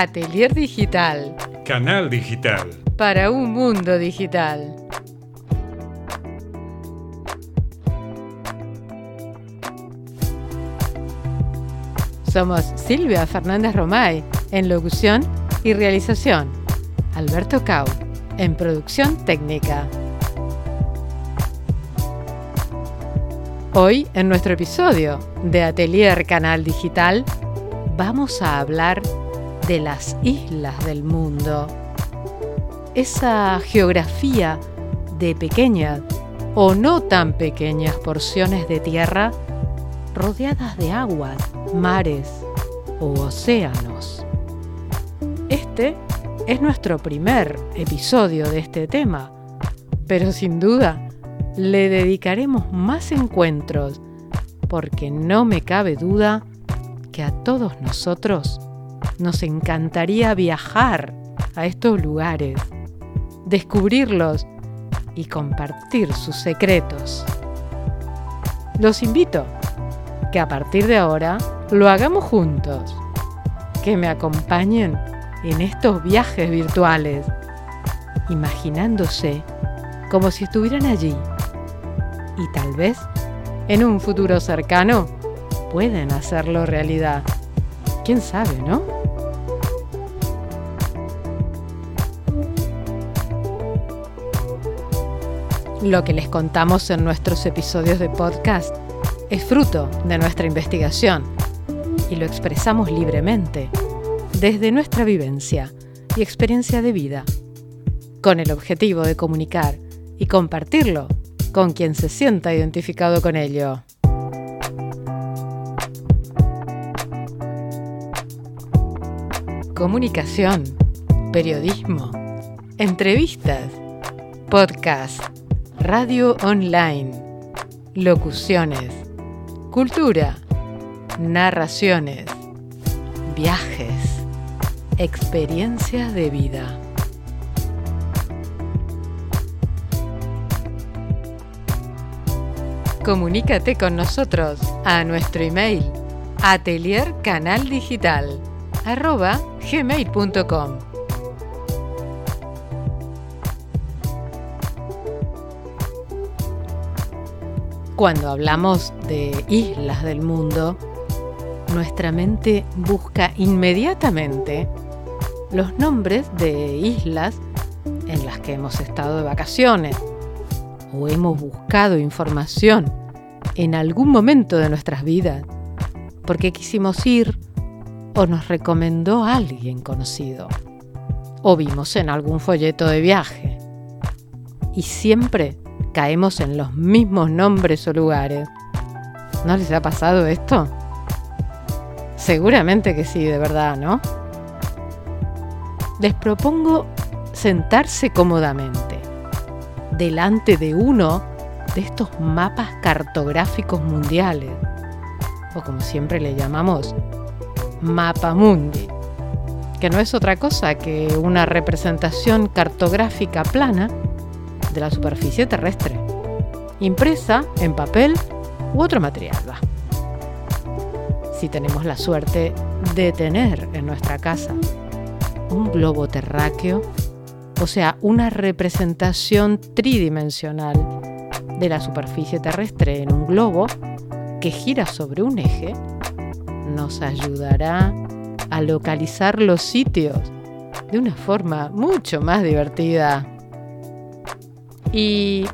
Atelier Digital. Canal Digital. Para un mundo digital. Somos Silvia Fernández Romay en locución y realización. Alberto Cau en producción técnica. Hoy, en nuestro episodio de Atelier Canal Digital, vamos a hablar de las islas del mundo. Esa geografía de pequeñas o no tan pequeñas porciones de tierra rodeadas de aguas, mares o océanos. Este es nuestro primer episodio de este tema, pero sin duda le dedicaremos más encuentros porque no me cabe duda que a todos nosotros nos encantaría viajar a estos lugares, descubrirlos y compartir sus secretos. Los invito que a partir de ahora lo hagamos juntos, que me acompañen en estos viajes virtuales, imaginándose como si estuvieran allí y tal vez en un futuro cercano pueden hacerlo realidad. ¿Quién sabe, no? Lo que les contamos en nuestros episodios de podcast es fruto de nuestra investigación y lo expresamos libremente desde nuestra vivencia y experiencia de vida, con el objetivo de comunicar y compartirlo con quien se sienta identificado con ello. Comunicación, periodismo, entrevistas, podcast, radio online, locuciones, cultura, narraciones, viajes, experiencias de vida. Comunícate con nosotros a nuestro email ateliercanaldigital@gmail.com. Cuando hablamos de islas del mundo, nuestra mente busca inmediatamente los nombres de islas en las que hemos estado de vacaciones o hemos buscado información en algún momento de nuestras vidas porque quisimos ir o nos recomendó alguien conocido o vimos en algún folleto de viaje. Y siempre caemos en los mismos nombres o lugares. ¿No les ha pasado esto? Seguramente que sí, de verdad, ¿no? Les propongo sentarse cómodamente delante de uno de estos mapas cartográficos mundiales, o como siempre le llamamos, Mapa Mundi, que no es otra cosa que una representación cartográfica plana de la superficie terrestre, impresa en papel u otro material. Si tenemos la suerte de tener en nuestra casa un globo terráqueo, o sea, una representación tridimensional de la superficie terrestre en un globo que gira sobre un eje, nos ayudará a localizar los sitios de una forma mucho más divertida. Y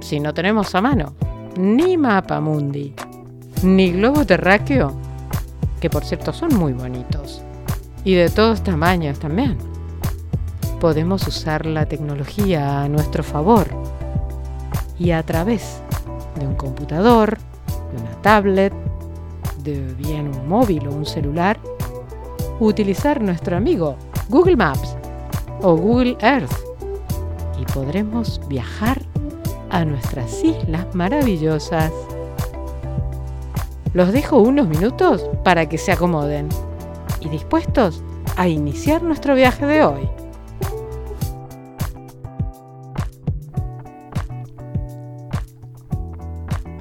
si no tenemos a mano ni mapa mundi, ni globo terráqueo, que por cierto son muy bonitos, y de todos tamaños también podemos usar la tecnología a nuestro favor y a través de un computador, de una tablet, de bien un móvil o un celular, utilizar nuestro amigo Google Maps o Google Earth y podremos viajar a nuestras islas maravillosas. Los dejo unos minutos para que se acomoden y dispuestos a iniciar nuestro viaje de hoy.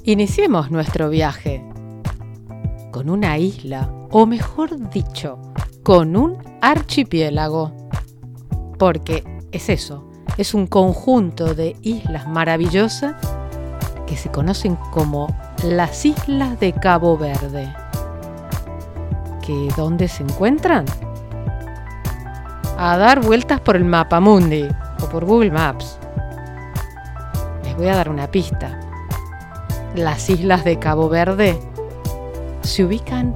Iniciemos nuestro viaje con una isla, o mejor dicho, con un archipiélago. Porque es eso, es un conjunto de islas maravillosas que se conocen como las Islas de Cabo Verde. ¿Que dónde se encuentran? A dar vueltas por el mapa mundi o por Google Maps. Les voy a dar una pista. Las islas de Cabo Verde se ubican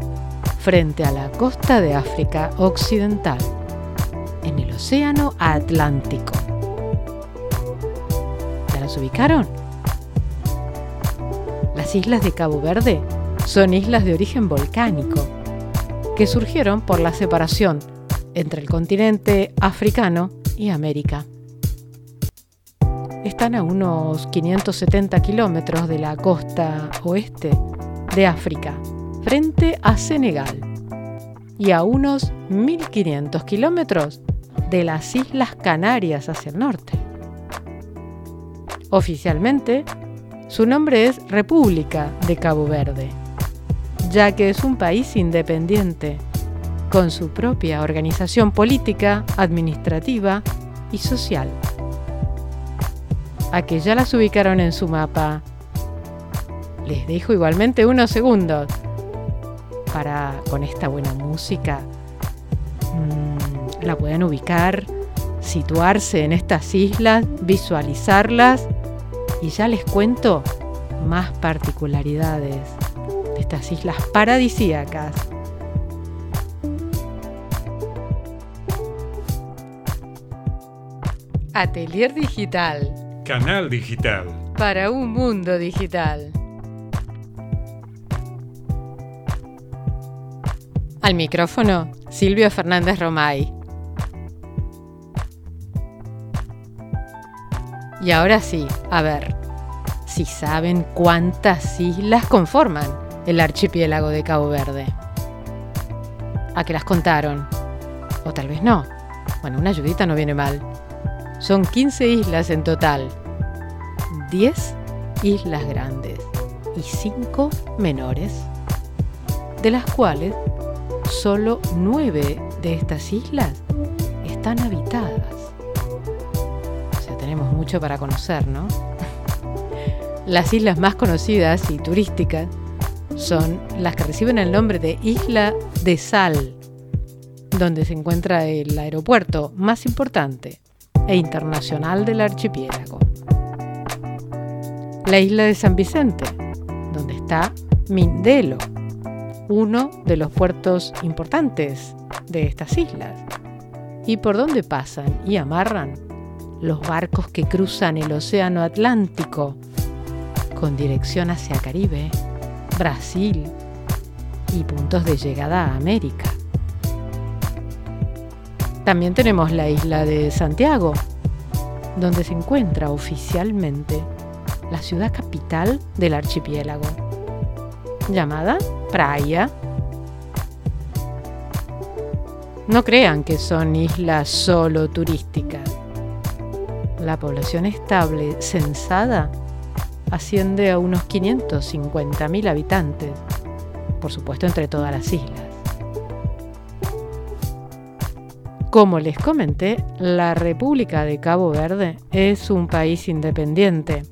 frente a la costa de África Occidental, en el Océano Atlántico. Las islas de Cabo Verde son islas de origen volcánico, que surgieron por la separación entre el continente africano y América. Están a unos 570 kilómetros de la costa oeste de África frente a Senegal y a unos 1.500 kilómetros de las Islas Canarias hacia el norte. Oficialmente, su nombre es República de Cabo Verde, ya que es un país independiente, con su propia organización política, administrativa y social. A que ya las ubicaron en su mapa. Les dejo igualmente unos segundos para con esta buena música mm, la pueden ubicar, situarse en estas islas, visualizarlas y ya les cuento más particularidades de estas islas paradisíacas. Atelier Digital. Canal Digital. Para un mundo digital. Al micrófono, Silvio Fernández Romay. Y ahora sí, a ver, si saben cuántas islas conforman el archipiélago de Cabo Verde. ¿A qué las contaron? O tal vez no. Bueno, una ayudita no viene mal. Son 15 islas en total. 10 islas grandes y 5 menores, de las cuales solo nueve de estas islas están habitadas. Tenemos mucho para conocer, ¿no? Las islas más conocidas y turísticas son las que reciben el nombre de Isla de Sal, donde se encuentra el aeropuerto más importante e internacional del archipiélago. La isla de San Vicente, donde está Mindelo, uno de los puertos importantes de estas islas. ¿Y por dónde pasan y amarran los barcos que cruzan el Océano Atlántico con dirección hacia Caribe, Brasil y puntos de llegada a América? También tenemos la isla de Santiago, donde se encuentra oficialmente la ciudad capital del archipiélago, llamada Praia. No crean que son islas solo turísticas. La población estable censada asciende a unos 550.000 habitantes, por supuesto entre todas las islas. Como les comenté, la República de Cabo Verde es un país independiente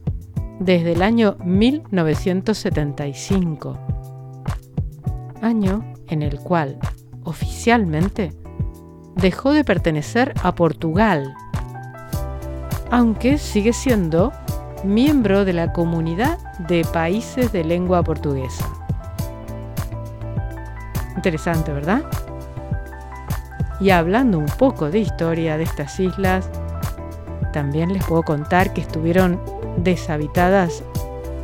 desde el año 1975 año en el cual, oficialmente, dejó de pertenecer a Portugal, aunque sigue siendo miembro de la comunidad de países de lengua portuguesa. Interesante, ¿verdad? Y hablando un poco de historia de estas islas, también les puedo contar que estuvieron deshabitadas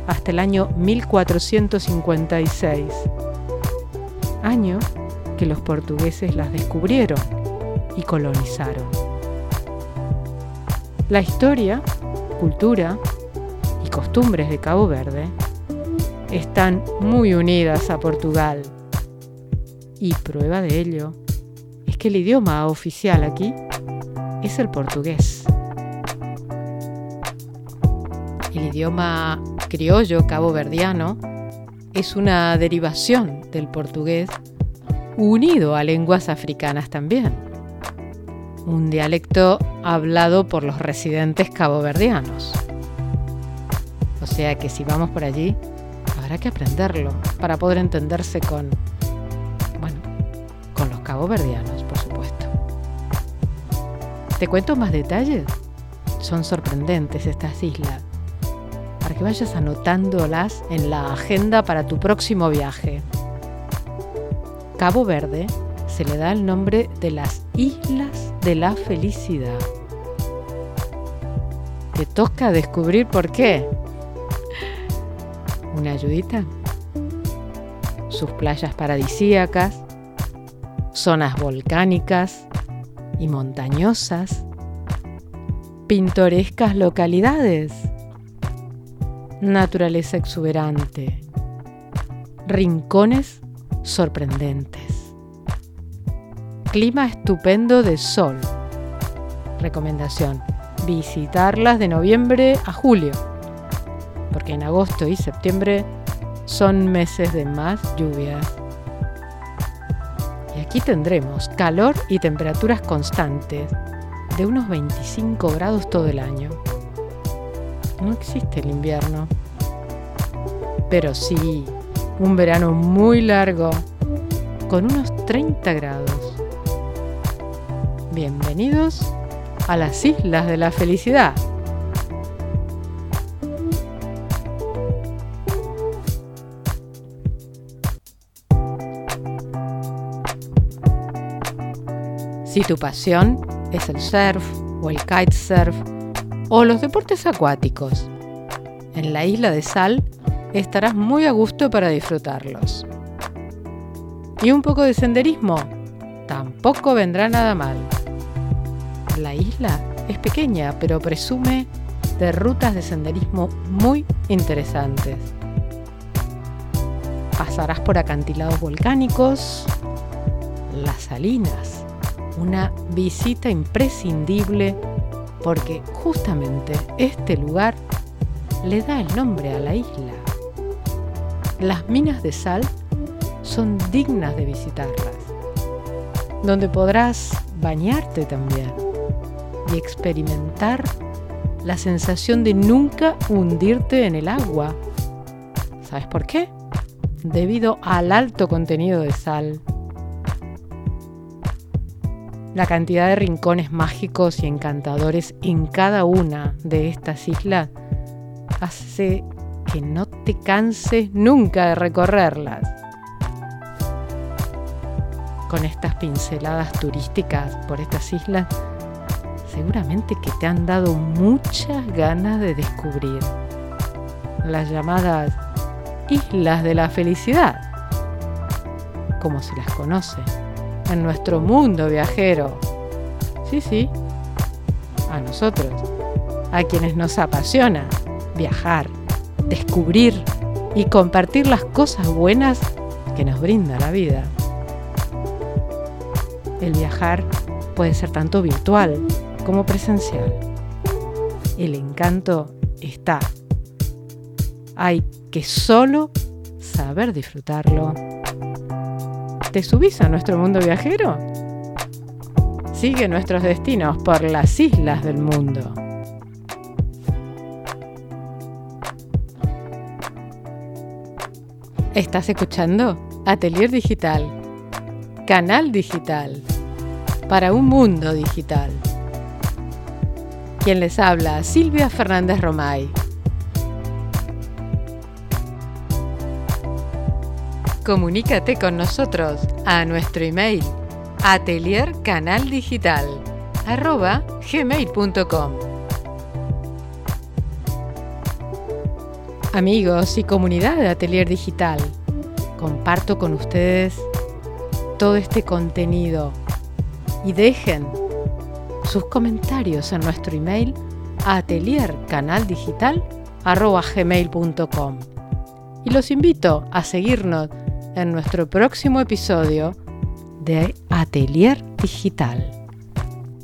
hasta el año 1456 año que los portugueses las descubrieron y colonizaron. La historia, cultura y costumbres de Cabo Verde están muy unidas a Portugal y prueba de ello es que el idioma oficial aquí es el portugués. El idioma criollo caboverdiano es una derivación del portugués unido a lenguas africanas también. Un dialecto hablado por los residentes caboverdianos. O sea que si vamos por allí, habrá que aprenderlo para poder entenderse con, bueno, con los caboverdianos, por supuesto. ¿Te cuento más detalles? Son sorprendentes estas islas para que vayas anotándolas en la agenda para tu próximo viaje. Cabo Verde se le da el nombre de las Islas de la Felicidad. Te toca descubrir por qué. ¿Una ayudita? Sus playas paradisíacas, zonas volcánicas y montañosas, pintorescas localidades naturaleza exuberante, rincones sorprendentes, clima estupendo de sol. Recomendación, visitarlas de noviembre a julio, porque en agosto y septiembre son meses de más lluvias. Y aquí tendremos calor y temperaturas constantes de unos 25 grados todo el año. No existe el invierno. Pero sí, un verano muy largo, con unos 30 grados. Bienvenidos a las Islas de la Felicidad. Si tu pasión es el surf o el kitesurf, o los deportes acuáticos. En la isla de Sal estarás muy a gusto para disfrutarlos. Y un poco de senderismo tampoco vendrá nada mal. La isla es pequeña, pero presume de rutas de senderismo muy interesantes. Pasarás por acantilados volcánicos, las salinas, una visita imprescindible porque justamente este lugar le da el nombre a la isla. Las minas de sal son dignas de visitarlas, donde podrás bañarte también y experimentar la sensación de nunca hundirte en el agua. ¿Sabes por qué? Debido al alto contenido de sal la cantidad de rincones mágicos y encantadores en cada una de estas islas hace que no te canses nunca de recorrerlas. Con estas pinceladas turísticas por estas islas, seguramente que te han dado muchas ganas de descubrir las llamadas Islas de la Felicidad, como se las conoce en nuestro mundo viajero. Sí, sí, a nosotros, a quienes nos apasiona viajar, descubrir y compartir las cosas buenas que nos brinda la vida. El viajar puede ser tanto virtual como presencial. El encanto está. Hay que solo saber disfrutarlo. ¿Te subís a nuestro mundo viajero? Sigue nuestros destinos por las islas del mundo. Estás escuchando Atelier Digital, canal digital, para un mundo digital. Quien les habla, Silvia Fernández Romay. Comunícate con nosotros a nuestro email ateliercanaldigital@gmail.com. Amigos y comunidad de Atelier Digital, comparto con ustedes todo este contenido y dejen sus comentarios en nuestro email ateliercanaldigital@gmail.com. Y los invito a seguirnos en nuestro próximo episodio de Atelier Digital.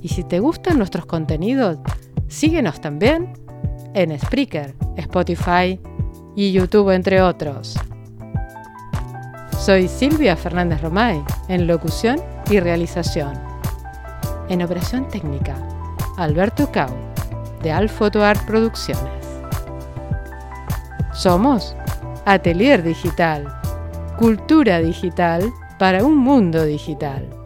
Y si te gustan nuestros contenidos, síguenos también en Spreaker, Spotify y YouTube, entre otros. Soy Silvia Fernández Romay, en locución y realización. En operación técnica, Alberto Cau, de Alfoto Art Producciones. Somos Atelier Digital, cultura digital para un mundo digital.